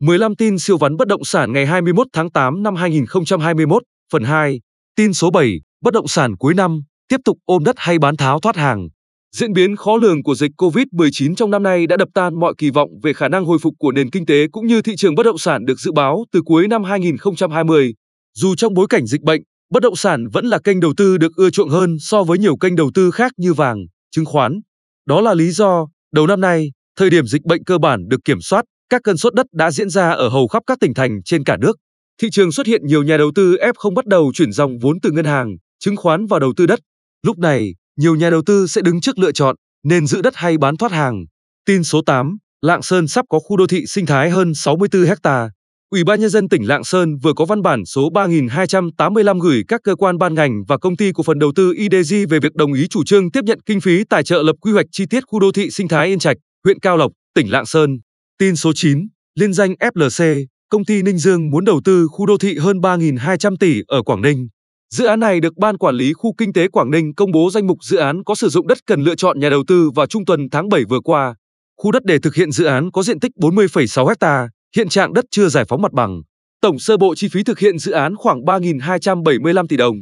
15 tin siêu vắn bất động sản ngày 21 tháng 8 năm 2021, phần 2. Tin số 7, bất động sản cuối năm, tiếp tục ôm đất hay bán tháo thoát hàng. Diễn biến khó lường của dịch COVID-19 trong năm nay đã đập tan mọi kỳ vọng về khả năng hồi phục của nền kinh tế cũng như thị trường bất động sản được dự báo từ cuối năm 2020. Dù trong bối cảnh dịch bệnh, bất động sản vẫn là kênh đầu tư được ưa chuộng hơn so với nhiều kênh đầu tư khác như vàng, chứng khoán. Đó là lý do, đầu năm nay, thời điểm dịch bệnh cơ bản được kiểm soát, các cơn sốt đất đã diễn ra ở hầu khắp các tỉnh thành trên cả nước. Thị trường xuất hiện nhiều nhà đầu tư F0 bắt đầu chuyển dòng vốn từ ngân hàng, chứng khoán vào đầu tư đất. Lúc này, nhiều nhà đầu tư sẽ đứng trước lựa chọn nên giữ đất hay bán thoát hàng. Tin số 8, Lạng Sơn sắp có khu đô thị sinh thái hơn 64 ha. Ủy ban nhân dân tỉnh Lạng Sơn vừa có văn bản số 3285 gửi các cơ quan ban ngành và công ty cổ phần đầu tư IDG về việc đồng ý chủ trương tiếp nhận kinh phí tài trợ lập quy hoạch chi tiết khu đô thị sinh thái Yên Trạch, huyện Cao Lộc, tỉnh Lạng Sơn. Tin số 9, liên danh FLC, công ty Ninh Dương muốn đầu tư khu đô thị hơn 3.200 tỷ ở Quảng Ninh. Dự án này được Ban Quản lý Khu Kinh tế Quảng Ninh công bố danh mục dự án có sử dụng đất cần lựa chọn nhà đầu tư vào trung tuần tháng 7 vừa qua. Khu đất để thực hiện dự án có diện tích 40,6 ha, hiện trạng đất chưa giải phóng mặt bằng. Tổng sơ bộ chi phí thực hiện dự án khoảng 3.275 tỷ đồng.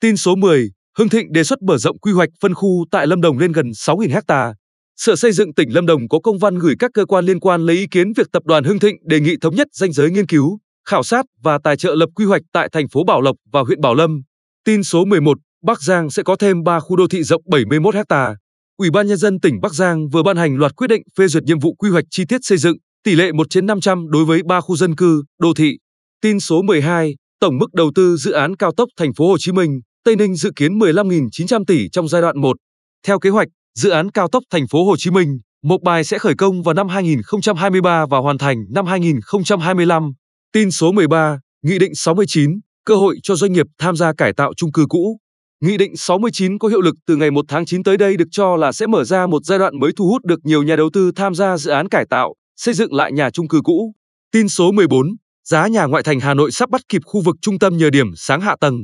Tin số 10, Hưng Thịnh đề xuất mở rộng quy hoạch phân khu tại Lâm Đồng lên gần 6.000 ha. Sở Xây dựng tỉnh Lâm Đồng có công văn gửi các cơ quan liên quan lấy ý kiến việc tập đoàn Hưng Thịnh đề nghị thống nhất danh giới nghiên cứu, khảo sát và tài trợ lập quy hoạch tại thành phố Bảo Lộc và huyện Bảo Lâm. Tin số 11, Bắc Giang sẽ có thêm 3 khu đô thị rộng 71 ha. Ủy ban nhân dân tỉnh Bắc Giang vừa ban hành loạt quyết định phê duyệt nhiệm vụ quy hoạch chi tiết xây dựng, tỷ lệ 1 trên 500 đối với 3 khu dân cư, đô thị. Tin số 12, tổng mức đầu tư dự án cao tốc thành phố Hồ Chí Minh, Tây Ninh dự kiến 15.900 tỷ trong giai đoạn 1. Theo kế hoạch, dự án cao tốc thành phố Hồ Chí Minh, Mộc Bài sẽ khởi công vào năm 2023 và hoàn thành năm 2025. Tin số 13, Nghị định 69, cơ hội cho doanh nghiệp tham gia cải tạo chung cư cũ. Nghị định 69 có hiệu lực từ ngày 1 tháng 9 tới đây được cho là sẽ mở ra một giai đoạn mới thu hút được nhiều nhà đầu tư tham gia dự án cải tạo, xây dựng lại nhà chung cư cũ. Tin số 14, giá nhà ngoại thành Hà Nội sắp bắt kịp khu vực trung tâm nhờ điểm sáng hạ tầng.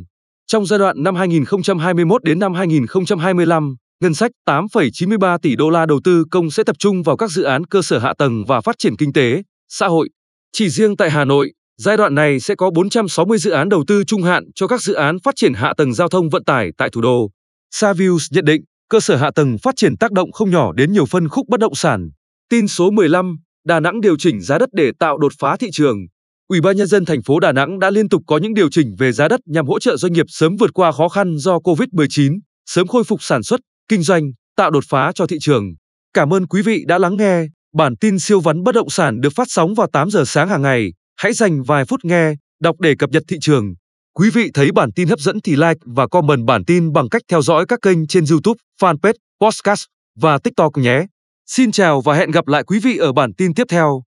Trong giai đoạn năm 2021 đến năm 2025, ngân sách 8,93 tỷ đô la đầu tư công sẽ tập trung vào các dự án cơ sở hạ tầng và phát triển kinh tế, xã hội. Chỉ riêng tại Hà Nội, Giai đoạn này sẽ có 460 dự án đầu tư trung hạn cho các dự án phát triển hạ tầng giao thông vận tải tại thủ đô. Savills nhận định, cơ sở hạ tầng phát triển tác động không nhỏ đến nhiều phân khúc bất động sản. Tin số 15, Đà Nẵng điều chỉnh giá đất để tạo đột phá thị trường. Ủy ban nhân dân thành phố Đà Nẵng đã liên tục có những điều chỉnh về giá đất nhằm hỗ trợ doanh nghiệp sớm vượt qua khó khăn do Covid-19, sớm khôi phục sản xuất, kinh doanh, tạo đột phá cho thị trường. Cảm ơn quý vị đã lắng nghe. Bản tin siêu vắn bất động sản được phát sóng vào 8 giờ sáng hàng ngày. Hãy dành vài phút nghe, đọc để cập nhật thị trường. Quý vị thấy bản tin hấp dẫn thì like và comment bản tin bằng cách theo dõi các kênh trên YouTube, fanpage, podcast và TikTok nhé. Xin chào và hẹn gặp lại quý vị ở bản tin tiếp theo.